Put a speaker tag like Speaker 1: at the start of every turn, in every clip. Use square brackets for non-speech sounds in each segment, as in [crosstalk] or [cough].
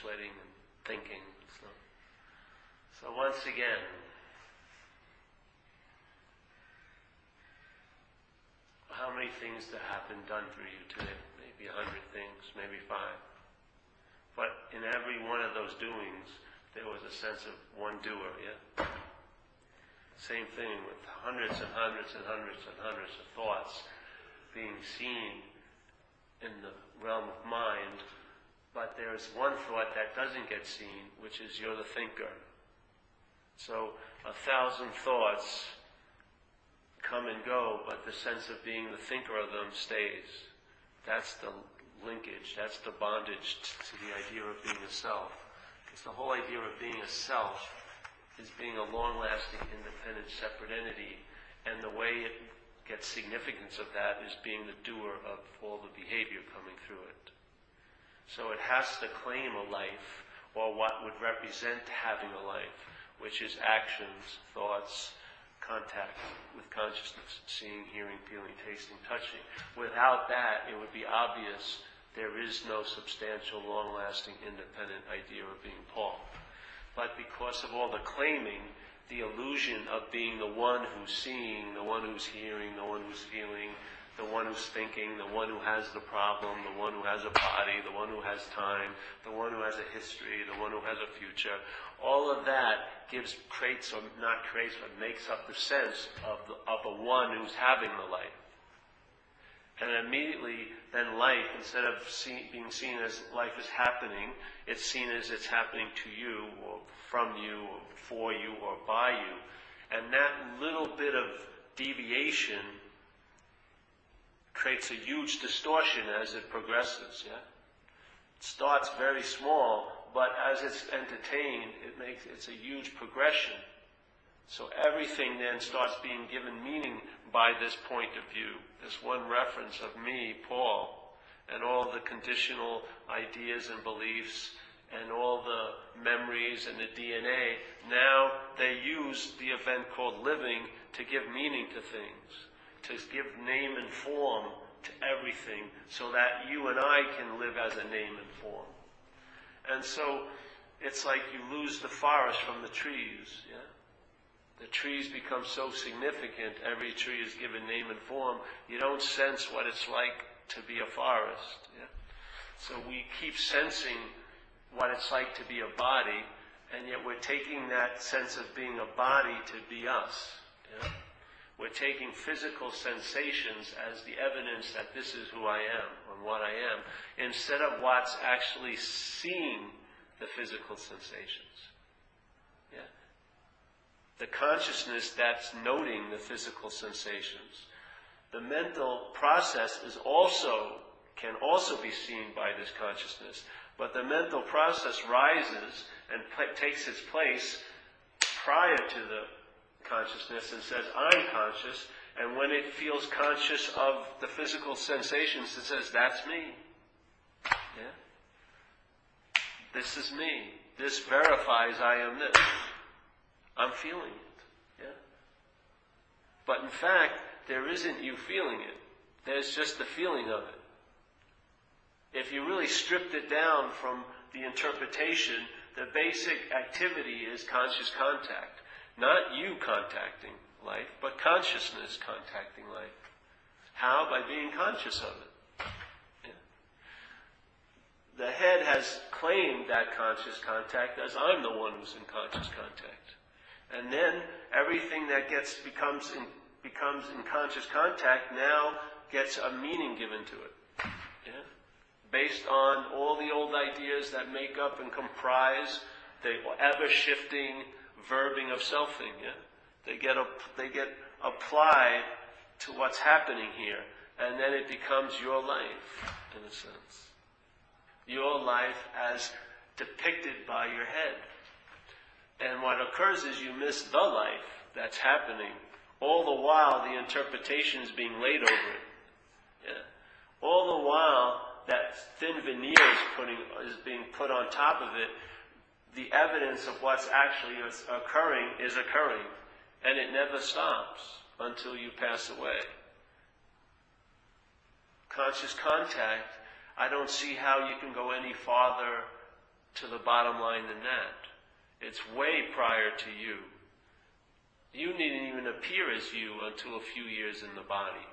Speaker 1: sweating and thinking. So, so once again, how many things that have been done for you today? Maybe a hundred things, maybe five. But in every one of those doings, there was a sense of one doer, yeah? Same thing with hundreds and hundreds and hundreds and hundreds of thoughts being seen in the realm of mind, but there's one thought that doesn't get seen, which is you're the thinker. So a thousand thoughts come and go, but the sense of being the thinker of them stays. That's the linkage, that's the bondage to the idea of being a self. Because the whole idea of being a self is being a long-lasting, independent, separate entity, and the way it gets significance of that is being the doer of all the behavior coming through it. So it has to claim a life, or what would represent having a life, which is actions, thoughts, contact with consciousness, seeing, hearing, feeling, tasting, touching. Without that, it would be obvious there is no substantial, long-lasting, independent idea of being Paul but because of all the claiming, the illusion of being the one who's seeing, the one who's hearing, the one who's feeling, the one who's thinking, the one who has the problem, the one who has a body, the one who has time, the one who has a history, the one who has a future. All of that gives, creates, or not creates, but makes up the sense of the, of the one who's having the life. And immediately, then life, instead of see, being seen as life is happening, it's seen as it's happening to you, or from you, or for you, or by you. And that little bit of deviation creates a huge distortion as it progresses, yeah? It starts very small, but as it's entertained, it makes, it's a huge progression. So everything then starts being given meaning by this point of view, this one reference of me, Paul, and all the conditional ideas and beliefs and all the memories and the DNA. Now they use the event called living to give meaning to things, to give name and form to everything so that you and I can live as a name and form. And so it's like you lose the forest from the trees, yeah? the trees become so significant, every tree is given name and form, you don't sense what it's like to be a forest. Yeah? So we keep sensing what it's like to be a body, and yet we're taking that sense of being a body to be us. Yeah? We're taking physical sensations as the evidence that this is who I am and what I am, instead of what's actually seeing the physical sensations Yeah? the consciousness that's noting the physical sensations. The mental process is also, can also be seen by this consciousness, but the mental process rises and pl- takes its place prior to the consciousness and says, I'm conscious, and when it feels conscious of the physical sensations, it says, That's me. Yeah? This is me. This verifies I am this. I'm feeling it. Yeah? But in fact, there isn't you feeling it. There's just the feeling of it. If you really stripped it down from the interpretation, the basic activity is conscious contact. Not you contacting life, but consciousness contacting life. How? By being conscious of it. The head has claimed that conscious contact as I'm the one who's in conscious contact. And then everything that gets becomes in, becomes in conscious contact now gets a meaning given to it. Yeah? Based on all the old ideas that make up and comprise the ever shifting verbing of selfing. Yeah? They get they get applied to what's happening here, and then it becomes your life, in a sense. Your life as depicted by your head. And what occurs is you miss the life that's happening. All the while, the interpretation is being laid over it. Yeah. All the while, that thin veneer is, putting, is being put on top of it. The evidence of what's actually occurring is occurring. And it never stops until you pass away. conscious contact, I don't see how you can go any farther to the bottom line than that. It's way prior to you. You didn't even appear as you until a few years in the body.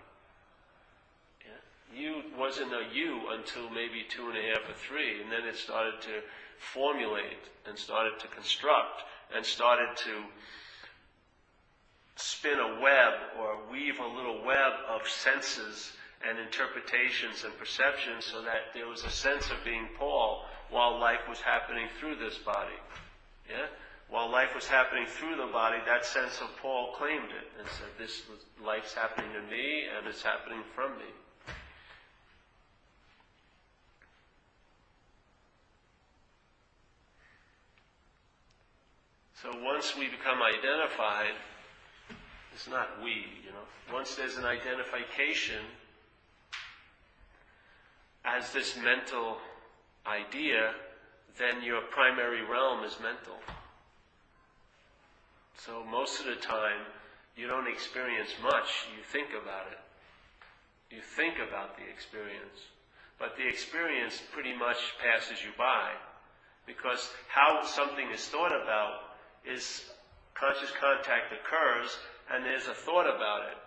Speaker 1: Yeah? You wasn't a you until maybe two and a half or three, and then it started to formulate and started to construct and started to spin a web or weave a little web of senses and interpretations and perceptions so that there was a sense of being Paul while life was happening through this body. Yeah? While life was happening through the body, that sense of Paul claimed it and said, This life's happening to me and it's happening from me. So once we become identified, it's not we, you know. Once there's an identification as this mental idea, then your primary realm is mental. So most of the time, you don't experience much, you think about it. You think about the experience. But the experience pretty much passes you by. Because how something is thought about is conscious contact occurs and there's a thought about it.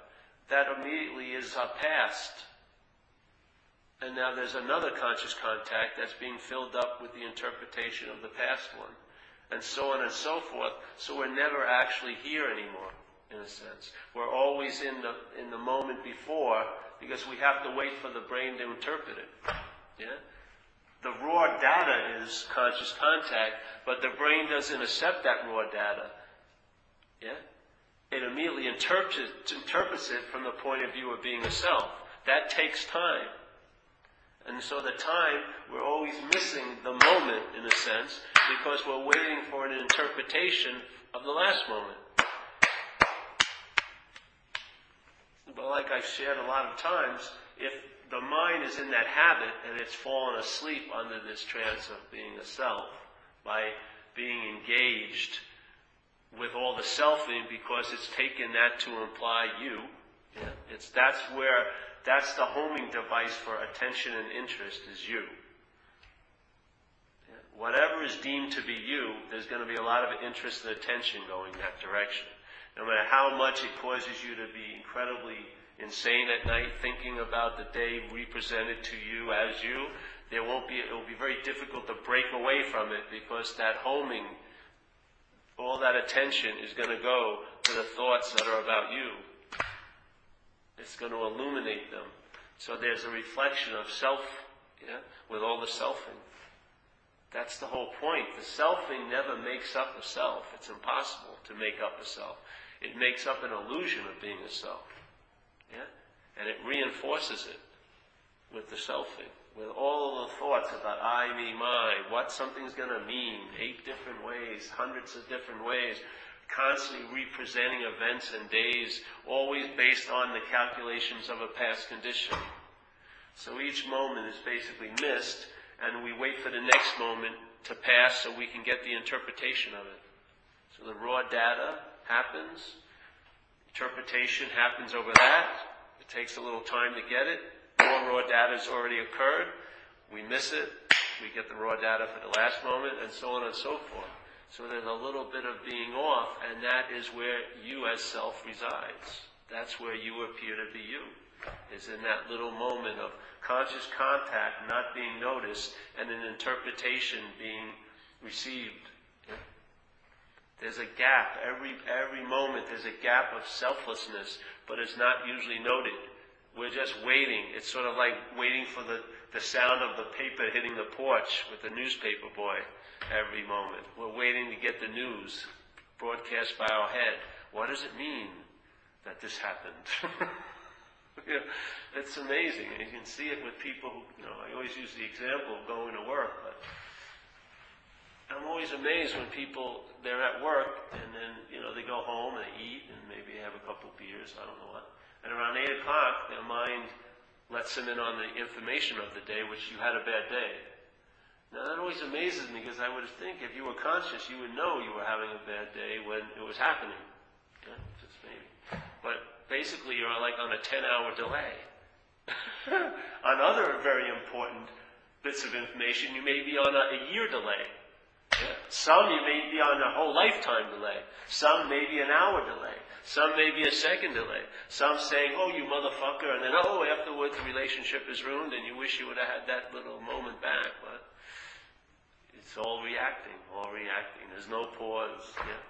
Speaker 1: That immediately is a past. And now there's another conscious contact that's being filled up with the interpretation of the past one. And so on and so forth. So we're never actually here anymore, in a sense. We're always in the, in the moment before because we have to wait for the brain to interpret it. Yeah? The raw data is conscious contact, but the brain doesn't accept that raw data. Yeah? It immediately interprets, interprets it from the point of view of being a self. That takes time. And so the time, we're always missing the moment, in a sense, because we're waiting for an interpretation of the last moment. But like I've shared a lot of times, if the mind is in that habit and it's fallen asleep under this trance of being a self by being engaged with all the selfing because it's taken that to imply you. Yeah? It's that's where that's the homing device for attention and interest is you. Yeah? Whatever is deemed to be you, there's going to be a lot of interest and attention going that direction. No matter how much it causes you to be incredibly insane at night thinking about the day represented to you as you, there won't be, it will be very difficult to break away from it because that homing, all that attention is going to go to the thoughts that are about you. It's going to illuminate them. So there's a reflection of self, yeah, with all the selfing. That's the whole point. The selfing never makes up a self. It's impossible to make up a self. It makes up an illusion of being a self. Yeah? And it reinforces it with the selfing, with all the thoughts about I, me, my, what something's going to mean, eight different ways, hundreds of different ways, constantly representing events and days, always based on the calculations of a past condition. So each moment is basically missed, and we wait for the next moment to pass so we can get the interpretation of it. So the raw data happens, interpretation happens over that. It takes a little time to get it. More raw data has already occurred. We miss it. We get the raw data for the last moment, and so on and so forth. So there's a little bit of being off, and that is where you as self resides. That's where you appear to be you, is in that little moment of conscious contact not being noticed and an interpretation being received. There's a gap. Every, every moment there's a gap of selflessness, but it's not usually noted. We're just waiting. It's sort of like waiting for the, the sound of the paper hitting the porch with the newspaper boy every moment. We're waiting to get the news broadcast by our head. What does it mean that this happened? [laughs] it's amazing. And you can see it with people who, you know, I always use the example of going to work, but I'm always amazed when people, they're at work and then, you know, they go home and they eat and maybe have a couple beers, I don't know what. And around 8 o'clock, their mind lets them in on the information of the day, which you had a bad day. Now that always amazes me because I would think if you were conscious, you would know you were having a bad day when it was happening. Yeah, just maybe. But basically, you're like on a 10-hour delay. [laughs] On other very important bits of information, you may be on a, a year delay. Some you may be on a whole lifetime delay. Some may be an hour delay. Some may be a second delay. Some saying, oh, you motherfucker, and then, oh, afterwards the relationship is ruined and you wish you would have had that little moment back. But it's all reacting, all reacting. There's no pause. Yeah.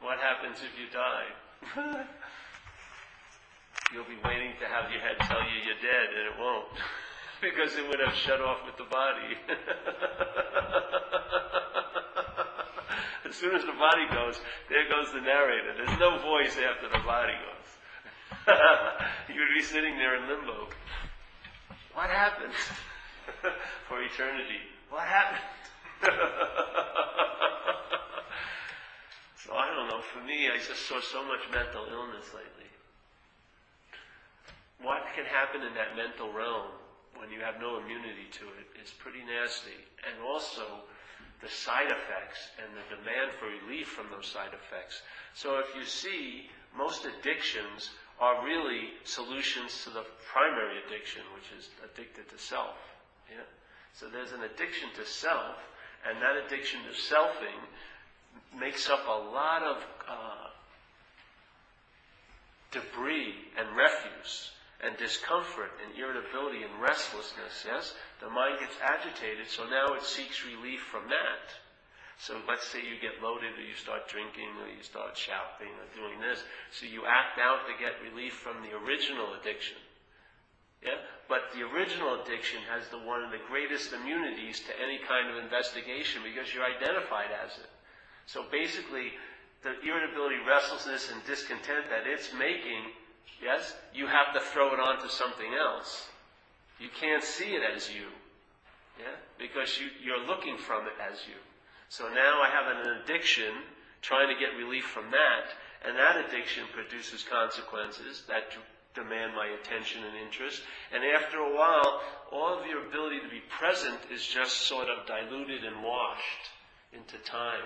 Speaker 1: What happens if you die? [laughs] You'll be waiting to have your head tell you you're dead, and it won't. [laughs] because it would have shut off with the body. as soon as the body goes, there goes the narrator. There's no voice after the body goes. [laughs] you would be sitting there in limbo. What happened? [laughs] For eternity. What happened? [laughs] so I don't know. For me, I just saw so much mental illness lately. What can happen in that mental realm when you have no immunity to it, is pretty nasty. And also, the side effects and the demand for relief from those side effects. So if you see, most addictions are really solutions to the primary addiction, which is addicted to self. Yeah? So there's an addiction to self, and that addiction to selfing makes up a lot of uh, debris and refuse and discomfort and irritability and restlessness, yes? The mind gets agitated, so now it seeks relief from that. So let's say you get loaded or you start drinking or you start shouting or doing this. So you act out to get relief from the original addiction. Yeah? But the original addiction has the one of the greatest immunities to any kind of investigation because you're identified as it. So basically, the irritability, restlessness, and discontent that it's making Yes? You have to throw it onto something else. You can't see it as you. Yeah? Because you, you're looking from it as you. So now I have an addiction, trying to get relief from that, and that addiction produces consequences that demand my attention and interest. And after a while, all of your ability to be present is just sort of diluted and washed into time,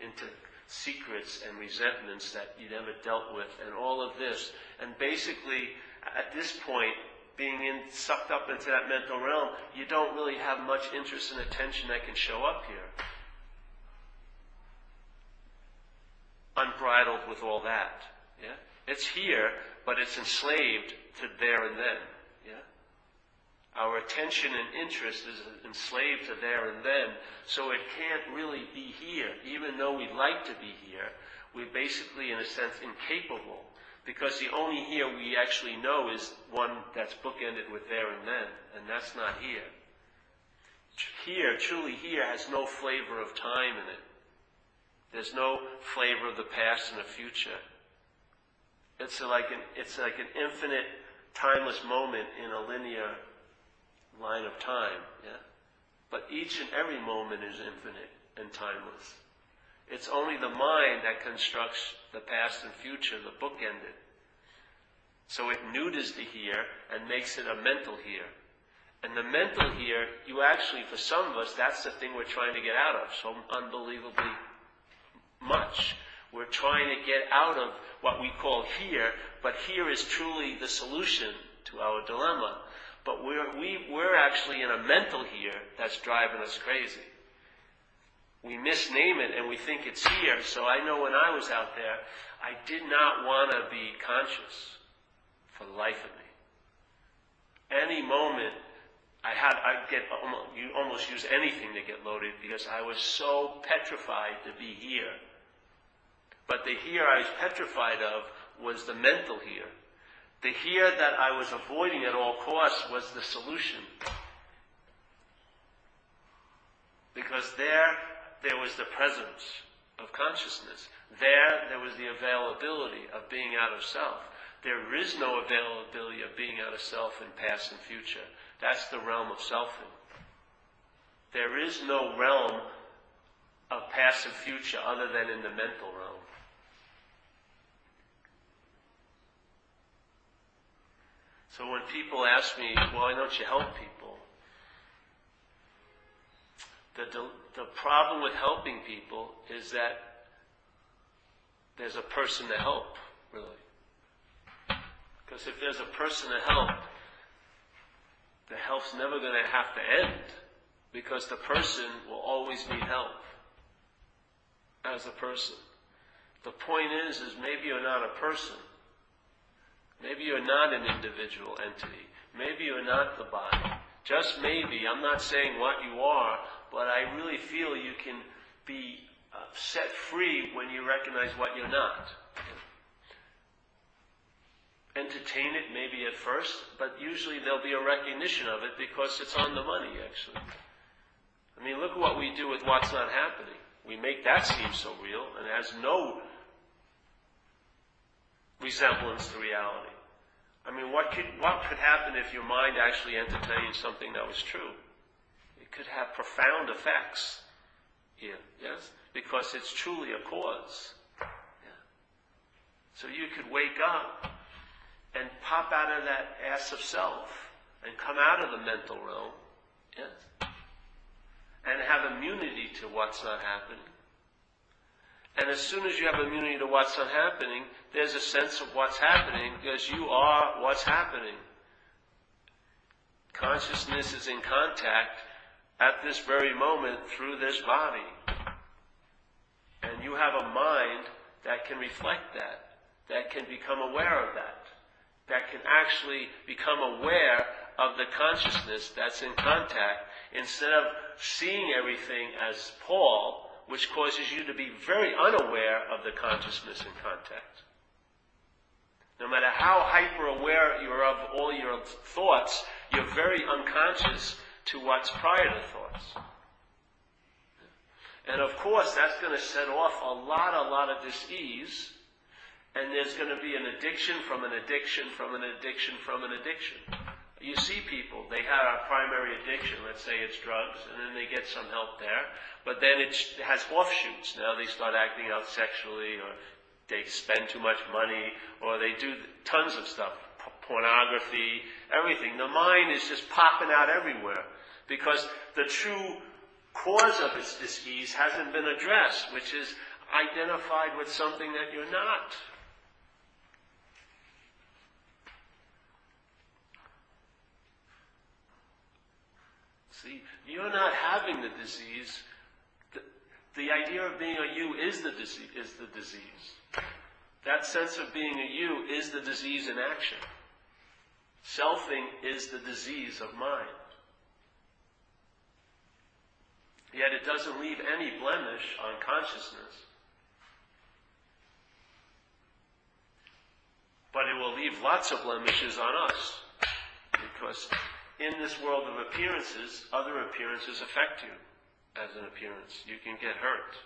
Speaker 1: into secrets and resentments that you never dealt with, and all of this. And basically, at this point, being in, sucked up into that mental realm, you don't really have much interest and attention that can show up here. Unbridled with all that. Yeah? It's here, but it's enslaved to there and then. Yeah? Our attention and interest is enslaved to there and then, so it can't really be here. Even though we'd like to be here, we're basically, in a sense, incapable. Because the only here we actually know is one that's bookended with there and then, and that's not here. Here, truly here, has no flavor of time in it. There's no flavor of the past and the future. It's like an, it's like an infinite, timeless moment in a linear line of time, yeah? But each and every moment is infinite and timeless. It's only the mind that constructs the past and future, the bookended. So it neuters the here and makes it a mental here. And the mental here, you actually, for some of us, that's the thing we're trying to get out of so unbelievably much. We're trying to get out of what we call here, but here is truly the solution to our dilemma. But we're, we, we're actually in a mental here that's driving us crazy. We misname it and we think it's here. So I know when I was out there, I did not want to be conscious for the life of me. Any moment, I had, I'd get, you almost use anything to get loaded because I was so petrified to be here. But the here I was petrified of was the mental here. The here that I was avoiding at all costs was the solution. Because there, there was the presence of consciousness. There, there was the availability of being out of self. There is no availability of being out of self in past and future. That's the realm of selfing. There is no realm of past and future other than in the mental realm. So when people ask me, why don't you help people? The, the problem with helping people is that there's a person to help, really. Because if there's a person to help, the help's never going to have to end. Because the person will always need help. As a person. The point is, is maybe you're not a person. Maybe you're not an individual entity. Maybe you're not the body. Just maybe, I'm not saying what you are, but I really feel you can be uh, set free when you recognize what you're not. Entertain it maybe at first, but usually there'll be a recognition of it because it's on the money, actually. I mean, look at what we do with what's not happening. We make that seem so real and it has no resemblance to reality. I mean, what could, what could happen if your mind actually entertained something that was true? It could have profound effects here, yes? Because it's truly a cause. Yeah. So you could wake up and pop out of that ass of self and come out of the mental realm, yes? And have immunity to what's not happening. And as soon as you have immunity to what's not happening, there's a sense of what's happening because you are what's happening. Consciousness is in contact at this very moment through this body. And you have a mind that can reflect that, that can become aware of that, that can actually become aware of the consciousness that's in contact instead of seeing everything as Paul which causes you to be very unaware of the consciousness in contact. No matter how hyper aware you're of all your thoughts, you're very unconscious to what's prior to thoughts. And of course, that's going to set off a lot, a lot of disease. And there's going to be an addiction from an addiction from an addiction from an addiction. You see people, they have a primary addiction, let's say it's drugs, and then they get some help there, but then it has offshoots. Now they start acting out sexually, or they spend too much money, or they do tons of stuff, pornography, everything. The mind is just popping out everywhere, because the true cause of its disease hasn't been addressed, which is identified with something that you're not. See, you're not having the disease. The, the idea of being a you is the, disease, is the disease. That sense of being a you is the disease in action. Selfing is the disease of mind. Yet it doesn't leave any blemish on consciousness. But it will leave lots of blemishes on us. Because in this world of appearances, other appearances affect you as an appearance. You can get hurt.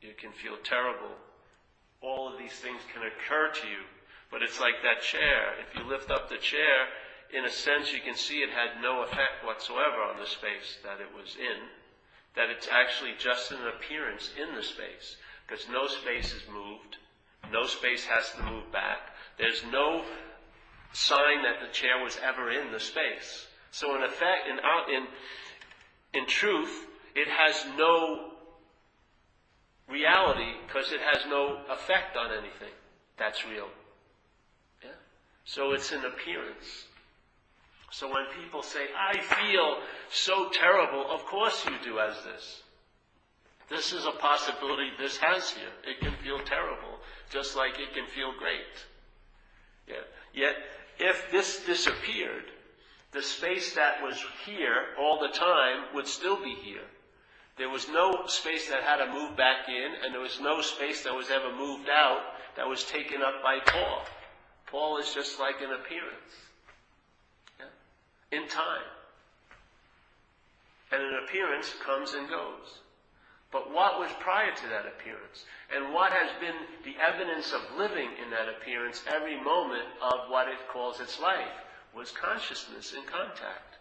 Speaker 1: You can feel terrible. All of these things can occur to you. But it's like that chair. If you lift up the chair, in a sense, you can see it had no effect whatsoever on the space that it was in. That it's actually just an appearance in the space. Because no space is moved. No space has to move back. There's no sign that the chair was ever in the space. So in effect, in, in, in truth, it has no reality because it has no effect on anything that's real. Yeah? So it's an appearance. So when people say, I feel so terrible, of course you do as this. This is a possibility this has here. It can feel terrible, just like it can feel great. Yeah. Yet if this disappeared, the space that was here all the time would still be here. There was no space that had to move back in, and there was no space that was ever moved out that was taken up by Paul. Paul is just like an appearance. In time. And an appearance comes and goes. But what was prior to that appearance? And what has been the evidence of living in that appearance every moment of what it calls its life was consciousness in contact.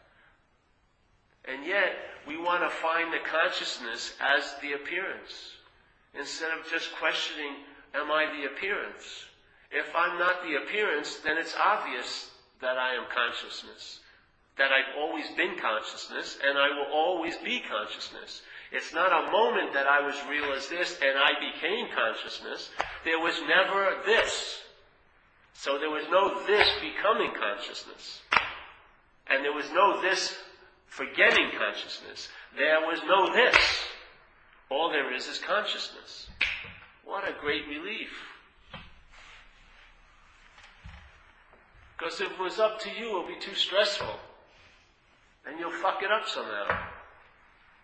Speaker 1: And yet, we want to find the consciousness as the appearance. Instead of just questioning, am I the appearance? If I'm not the appearance, then it's obvious that I am consciousness. That I've always been consciousness, and I will always be consciousness. It's not a moment that I was real as this and I became consciousness. There was never this. So there was no this becoming consciousness. And there was no this forgetting consciousness. There was no this. All there is is consciousness. What a great relief. Because if it was up to you, it would be too stressful. And you'll fuck it up somehow.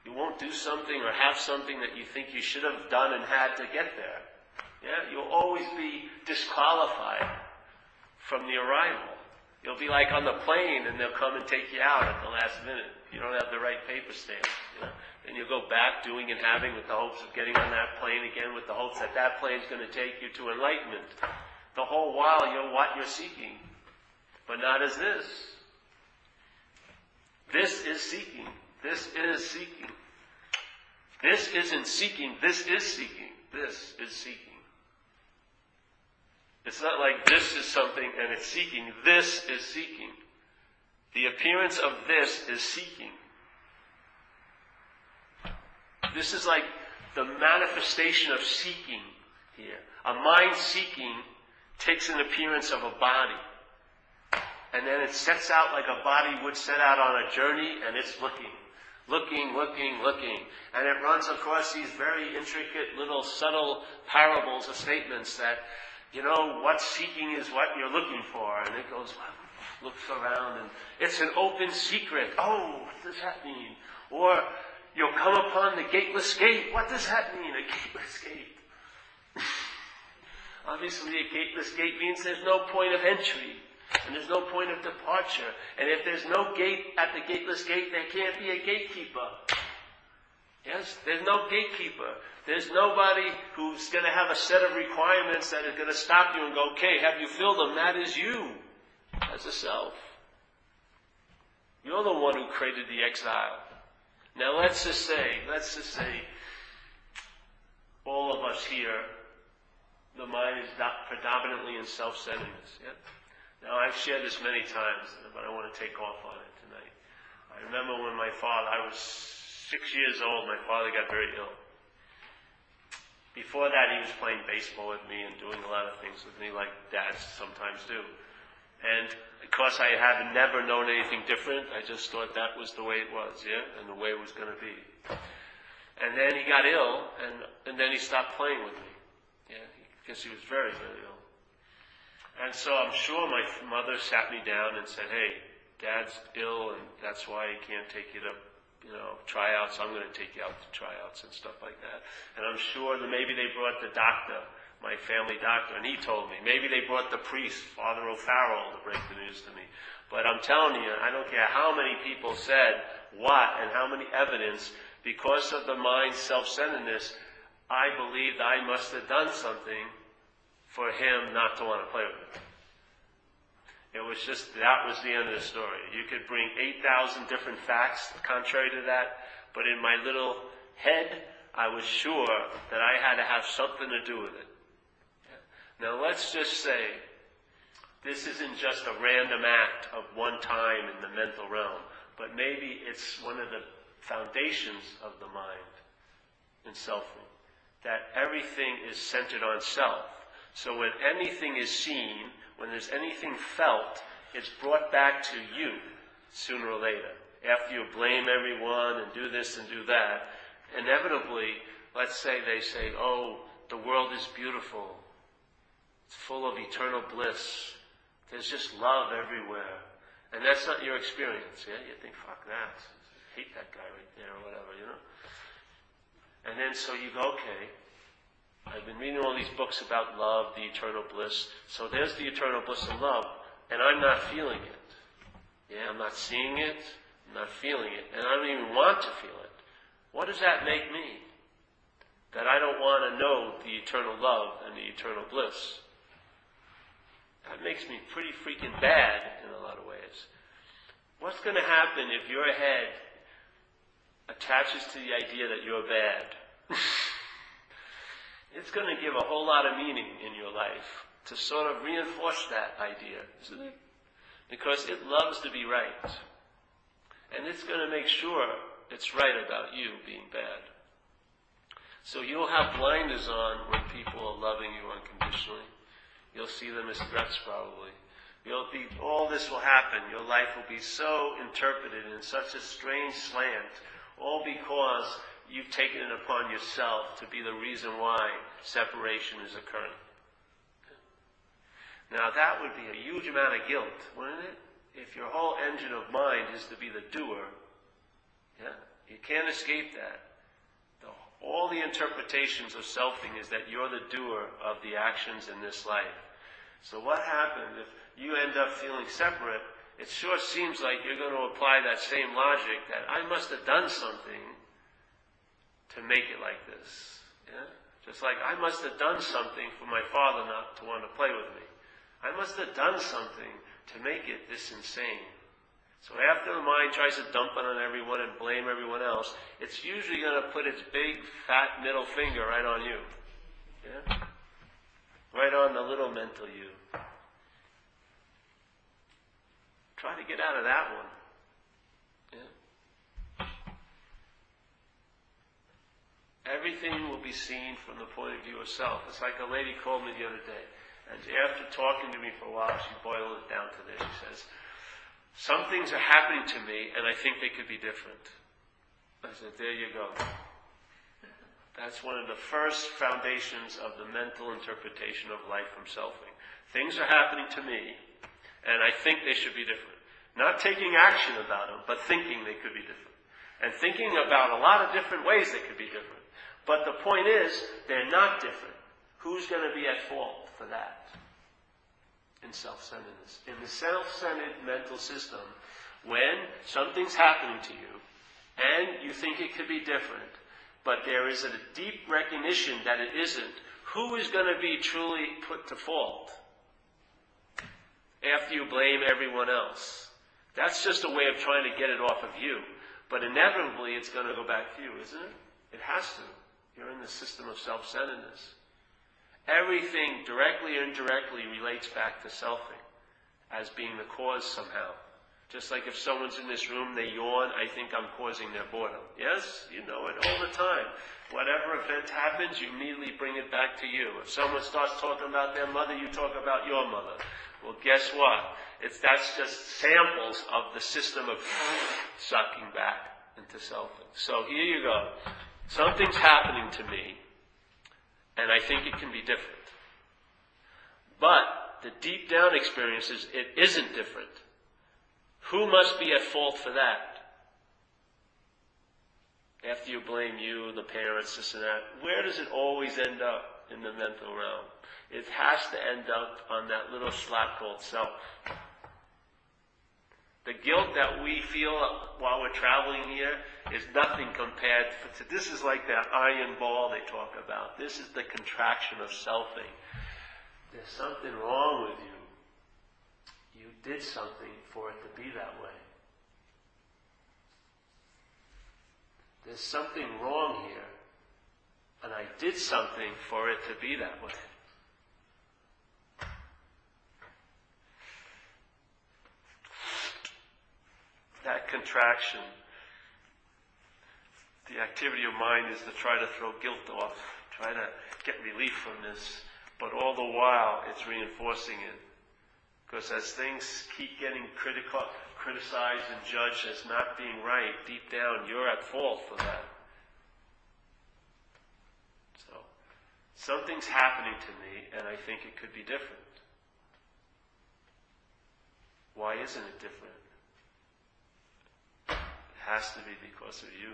Speaker 1: You won't do something or have something that you think you should have done and had to get there. Yeah, you'll always be disqualified from the arrival. You'll be like on the plane and they'll come and take you out at the last minute. You don't have the right paper stamp. You know? Then you'll go back doing and having with the hopes of getting on that plane again with the hopes that that plane's going to take you to enlightenment. The whole while you're what you're seeking. But not as this. This is seeking. This is seeking. This isn't seeking. This is seeking. This is seeking. It's not like this is something and it's seeking. This is seeking. The appearance of this is seeking. This is like the manifestation of seeking here. A mind seeking takes an appearance of a body. And then it sets out like a body would set out on a journey and it's looking. Looking, looking, looking. And it runs across these very intricate little subtle parables of statements that, you know, what seeking is what you're looking for. And it goes, looks around and it's an open secret. Oh, what does that mean? Or you'll come upon the gateless gate. What does that mean, a gateless gate? [laughs] Obviously, a gateless gate means there's no point of entry. And there's no point of departure. And if there's no gate at the gateless gate, there can't be a gatekeeper. Yes? There's no gatekeeper. There's nobody who's going to have a set of requirements that is going to stop you and go, okay, have you filled them? That is you as a self. You're the one who created the exile. Now let's just say, let's just say, all of us here, the mind is predominantly in self-centeredness. Yeah? Now, I've shared this many times, but I want to take off on it tonight. I remember when my father, I was six years old, my father got very ill. Before that, he was playing baseball with me and doing a lot of things with me, like dads sometimes do. And because I had never known anything different, I just thought that was the way it was, yeah, and the way it was going to be. And then he got ill, and, and then he stopped playing with me, yeah, because he was very, very ill. And so I'm sure my mother sat me down and said, hey, dad's ill and that's why he can't take you to, you know, tryouts. I'm going to take you out to tryouts and stuff like that. And I'm sure that maybe they brought the doctor, my family doctor, and he told me. Maybe they brought the priest, Father O'Farrell, to break the news to me. But I'm telling you, I don't care how many people said what and how many evidence, because of the mind's self-centeredness, I believed I must have done something for him not to want to play with me. It was just, that was the end of the story. You could bring 8,000 different facts contrary to that, but in my little head, I was sure that I had to have something to do with it. Now let's just say, this isn't just a random act of one time in the mental realm, but maybe it's one of the foundations of the mind in selfing. That everything is centered on self. So when anything is seen, when there's anything felt, it's brought back to you sooner or later. After you blame everyone and do this and do that, inevitably, let's say they say, oh, the world is beautiful. It's full of eternal bliss. There's just love everywhere. And that's not your experience, yeah? You think, fuck that. I hate that guy right there or whatever, you know? And then so you go, okay, I've been reading all these books about love, the eternal bliss. So there's the eternal bliss of love, and I'm not feeling it. Yeah, I'm not seeing it, I'm not feeling it, and I don't even want to feel it. What does that make me? That I don't want to know the eternal love and the eternal bliss. That makes me pretty freaking bad in a lot of ways. What's going to happen if your head attaches to the idea that you're bad? [laughs] it's going to give a whole lot of meaning in your life to sort of reinforce that idea, isn't it? Because it loves to be right. And it's going to make sure it's right about you being bad. So you'll have blinders on when people are loving you unconditionally. You'll see them as threats probably. You'll be, all this will happen. Your life will be so interpreted in such a strange slant, all because you've taken it upon yourself to be the reason why separation is occurring. Now that would be a huge amount of guilt, wouldn't it? If your whole engine of mind is to be the doer, yeah, you can't escape that. The, all the interpretations of selfing is that you're the doer of the actions in this life. So what happens if you end up feeling separate? It sure seems like you're going to apply that same logic that I must have done something to make it like this. Yeah? Just like I must have done something for my father not to want to play with me. I must have done something to make it this insane. So after the mind tries to dump it on everyone and blame everyone else, it's usually going to put its big fat middle finger right on you. Yeah? Right on the little mental you. Try to get out of that one. Yeah? Everything will be seen from the point of view of self. It's like a lady called me the other day. And after talking to me for a while, she boiled it down to this. She says, Some things are happening to me, and I think they could be different. I said, There you go. That's one of the first foundations of the mental interpretation of life from selfing. Things are happening to me, and I think they should be different. Not taking action about them, but thinking they could be different. And thinking about a lot of different ways they could be different. But the point is, they're not different. Who's going to be at fault for that? in self centeredness. In the self centered mental system, when something's happening to you and you think it could be different, but there is a deep recognition that it isn't, who is going to be truly put to fault after you blame everyone else? That's just a way of trying to get it off of you. But inevitably, it's going to go back to you, isn't it? It has to. You're in the system of self centeredness. Everything, directly or indirectly, relates back to selfing as being the cause somehow. Just like if someone's in this room, they yawn, I think I'm causing their boredom. Yes, you know it all the time. Whatever event happens, you immediately bring it back to you. If someone starts talking about their mother, you talk about your mother. Well, guess what? It's, that's just samples of the system of sucking back into selfing. So here you go. Something's happening to me and I think it can be different. But the deep down experience is it isn't different. Who must be at fault for that? After you blame you, the parents, this and that, where does it always end up in the mental realm? It has to end up on that little slap called self. The guilt that we feel while we're traveling here is nothing compared to this is like that iron ball they talk about. This is the contraction of selfing. There's something wrong with you. You did something for it to be that way. There's something wrong here, and I did something for it to be that way. That contraction. The activity of mind is to try to throw guilt off, try to get relief from this, but all the while it's reinforcing it. Because as things keep getting critical, criticized and judged as not being right, deep down you're at fault for that. So, something's happening to me and I think it could be different. Why isn't it different? Has to be because of you.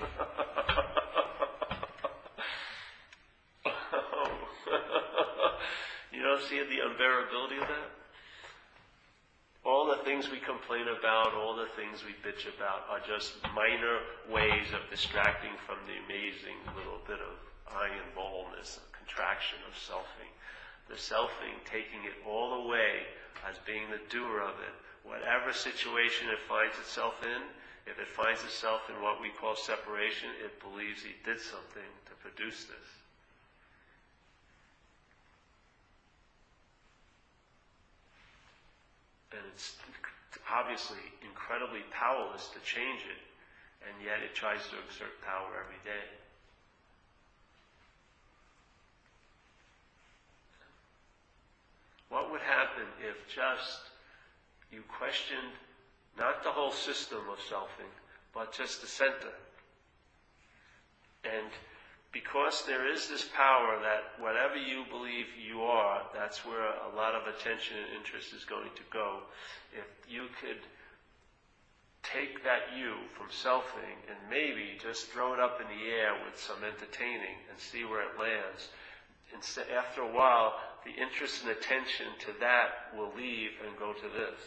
Speaker 1: [laughs] you don't see the unbearability of that? All the things we complain about, all the things we bitch about are just minor ways of distracting from the amazing little bit of iron ballness, contraction of selfing. The selfing taking it all away as being the doer of it whatever situation it finds itself in, if it finds itself in what we call separation, it believes he did something to produce this. And it's obviously incredibly powerless to change it, and yet it tries to exert power every day. What would happen if just you questioned not the whole system of selfing, but just the center. And because there is this power that whatever you believe you are, that's where a lot of attention and interest is going to go. If you could take that you from selfing and maybe just throw it up in the air with some entertaining and see where it lands. And after a while, the interest and attention to that will leave and go to this.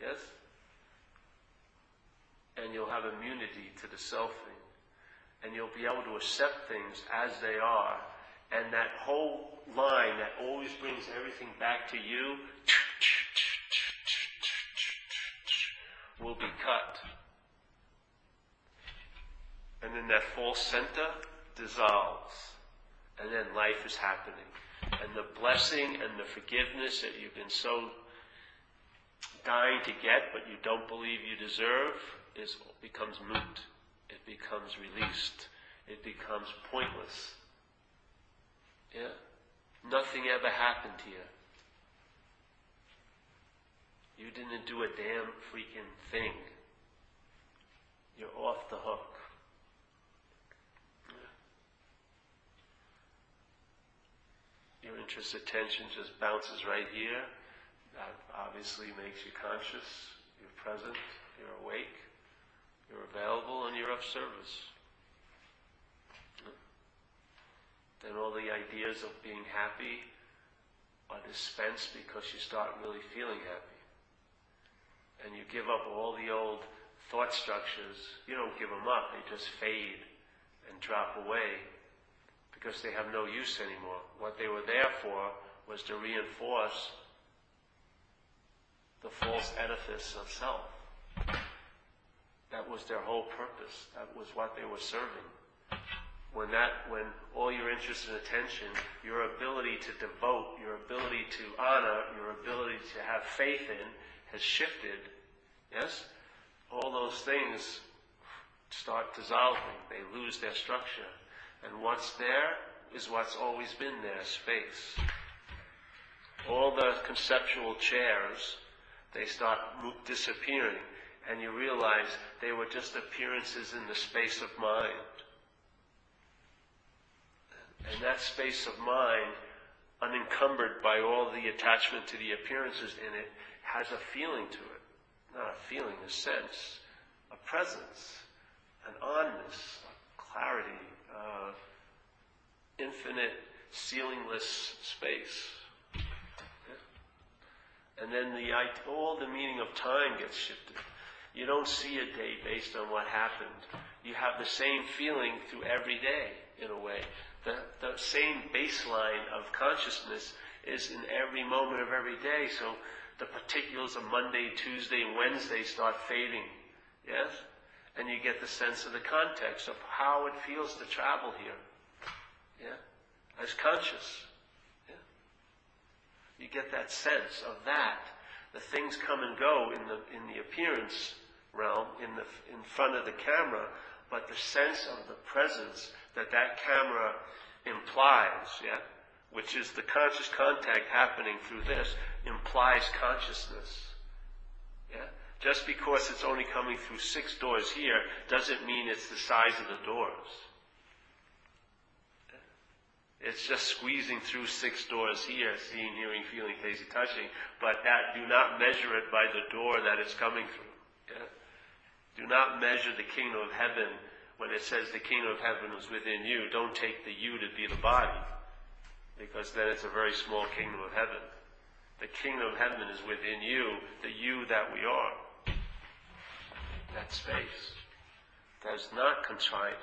Speaker 1: Yes? And you'll have immunity to the selfing. And you'll be able to accept things as they are. And that whole line that always brings everything back to you will be cut. And then that false center dissolves. And then life is happening. And the blessing and the forgiveness that you've been so dying to get, but you don't believe you deserve, is becomes moot. It becomes released. It becomes pointless. Yeah? Nothing ever happened to you. You didn't do a damn freaking thing. You're off the hook. Your interest attention just bounces right here. That obviously makes you conscious. You're present. You're awake. You're available and you're of service. Then all the ideas of being happy are dispensed because you start really feeling happy and you give up all the old thought structures, you don't give them up, they just fade and drop away because they have no use anymore. What they were there for was to reinforce the false edifice of self. That was their whole purpose. That was what they were serving. When that, when all your interest and attention, your ability to devote, your ability to honor, your ability to have faith in, has shifted, yes, all those things start dissolving. They lose their structure. And what's there is what's always been there, space. All the conceptual chairs, they start disappearing. And you realize they were just appearances in the space of mind. And that space of mind, unencumbered by all the attachment to the appearances in it, has a feeling to it. Not a feeling, a sense, a presence, an onness, a clarity, uh, infinite, ceilingless space. And then the all the meaning of time gets shifted. You don't see a day based on what happened. You have the same feeling through every day, in a way. The, the same baseline of consciousness is in every moment of every day. So the particulars of Monday, Tuesday, Wednesday start fading. Yes? And you get the sense of the context of how it feels to travel here. Yeah? As conscious. Yeah? You get that sense of that. The things come and go in the, in the appearance realm, in, the, in front of the camera, but the sense of the presence that that camera implies, yeah? which is the conscious contact happening through this, implies consciousness. Just because it's only coming through six doors here doesn't mean it's the size of the doors. It's just squeezing through six doors here, seeing, hearing, feeling, tasting, touching, but that do not measure it by the door that it's coming through. Yeah? Do not measure the kingdom of heaven when it says the kingdom of heaven is within you. Don't take the you to be the body because then it's a very small kingdom of heaven. The kingdom of heaven is within you, the you that we are. That space does not contrite.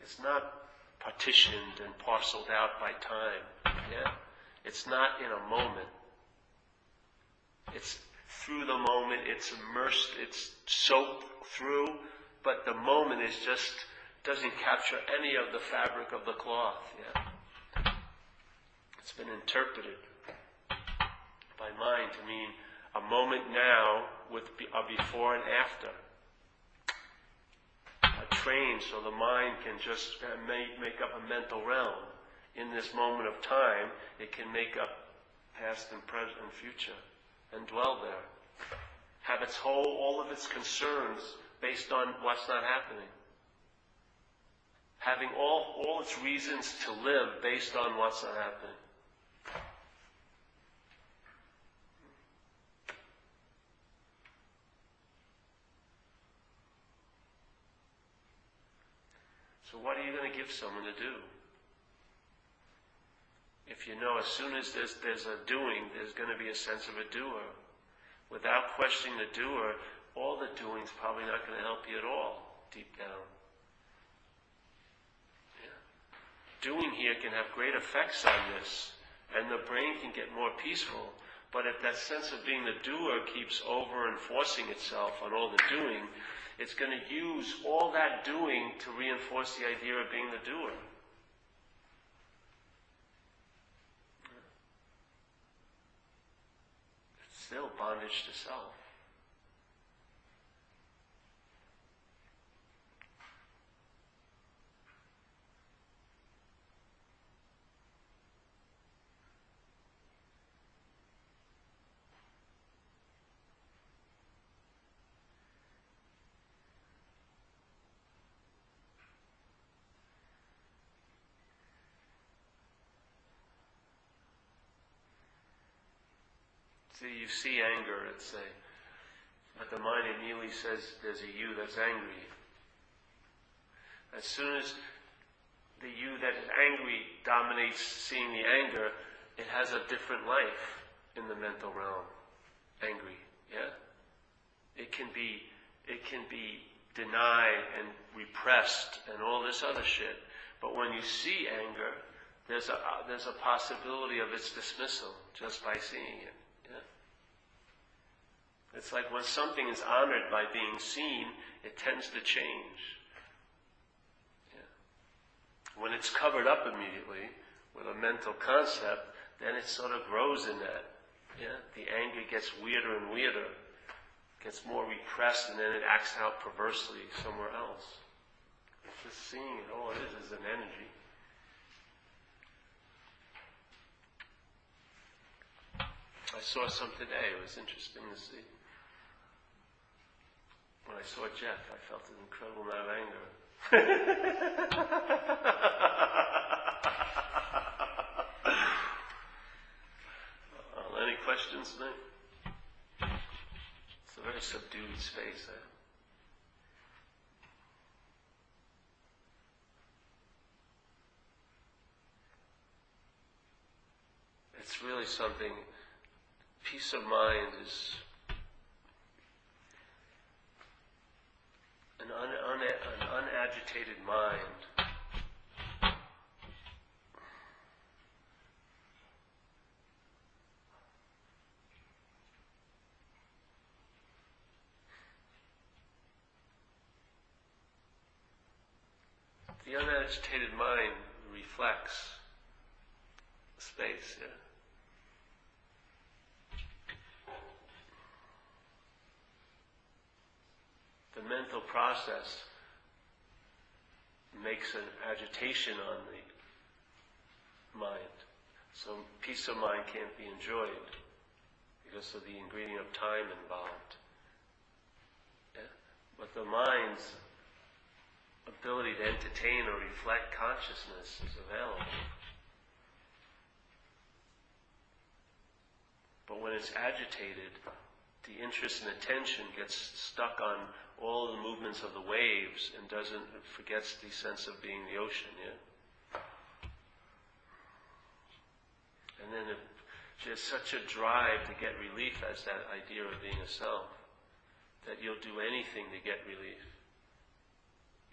Speaker 1: It's not partitioned and parceled out by time. Yeah? It's not in a moment. It's through the moment, it's immersed, it's soaked through, but the moment is just doesn't capture any of the fabric of the cloth. Yeah. It's been interpreted by mind to mean a moment now with a before and after. A train so the mind can just uh, make, make up a mental realm in this moment of time, it can make up past and present and future and dwell there. Have its whole, all of its concerns based on what's not happening. Having all, all its reasons to live based on what's not happening. So what are you going to give someone to do? If you know as soon as there's, there's a doing, there's going to be a sense of a doer. Without questioning the doer, all the doing's probably not going to help you at all, deep down. Yeah. Doing here can have great effects on this, and the brain can get more peaceful. But if that sense of being the doer keeps over enforcing itself on all the doing, it's going to use all that doing to reinforce the idea of being the doer. It's still bondage to self. See, you see anger, let's say, but the mind immediately says there's a you that's angry. As soon as the you that is angry dominates seeing the anger, it has a different life in the mental realm. Angry, yeah? It can be, it can be denied and repressed and all this other shit. But when you see anger, there's a, there's a possibility of its dismissal just by seeing it. It's like when something is honored by being seen, it tends to change. Yeah. When it's covered up immediately with a mental concept, then it sort of grows in that. Yeah. The anger gets weirder and weirder, gets more repressed, and then it acts out perversely somewhere else. It's just seeing it. All it is is an energy. I saw some today. It was interesting to see. When I saw Jeff, I felt an incredible amount of anger. [laughs] well, any questions tonight? It's a very subdued space. Eh? It's really something, peace of mind is an, un, un, an unagitated mind. The unagitated mind reflects space, yeah. the mental process makes an agitation on the mind. So peace of mind can't be enjoyed because of the ingredient of time involved. Yeah? But the mind's ability to entertain or reflect consciousness is available. But when it's agitated, the interest and attention gets stuck on all the movements of the waves and doesn't forgets the sense of being the ocean, yeah? And then it, there's such a drive to get relief as that idea of being a self that you'll do anything to get relief.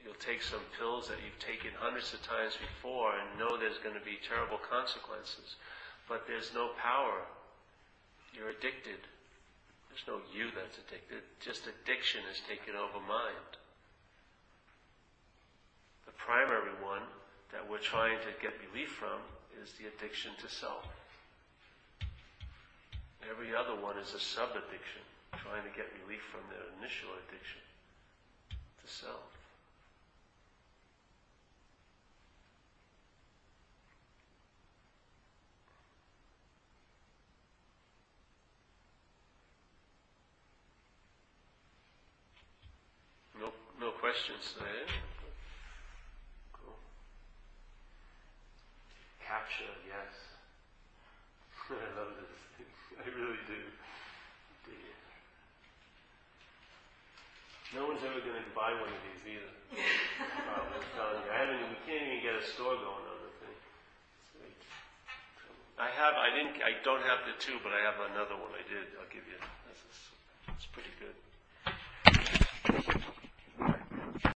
Speaker 1: You'll take some pills that you've taken hundreds of times before and know there's going to be terrible consequences, but there's no power. You're addicted. There's no you that's addicted. Just addiction has taken over mind. The primary one that we're trying to get relief from is the addiction to self. Every other one is a sub addiction, trying to get relief from their initial addiction to self. Questions today. Cool. Capture, yes. [laughs] I love this thing. [laughs] I really do. Dear. No one's ever going to buy one of these either. [laughs] I'm telling you. I haven't, We can't even get a store going on the thing. It's like trouble. I have. I didn't. I don't have the two, but I have another one. I did. I'll give you. This is. It's pretty good.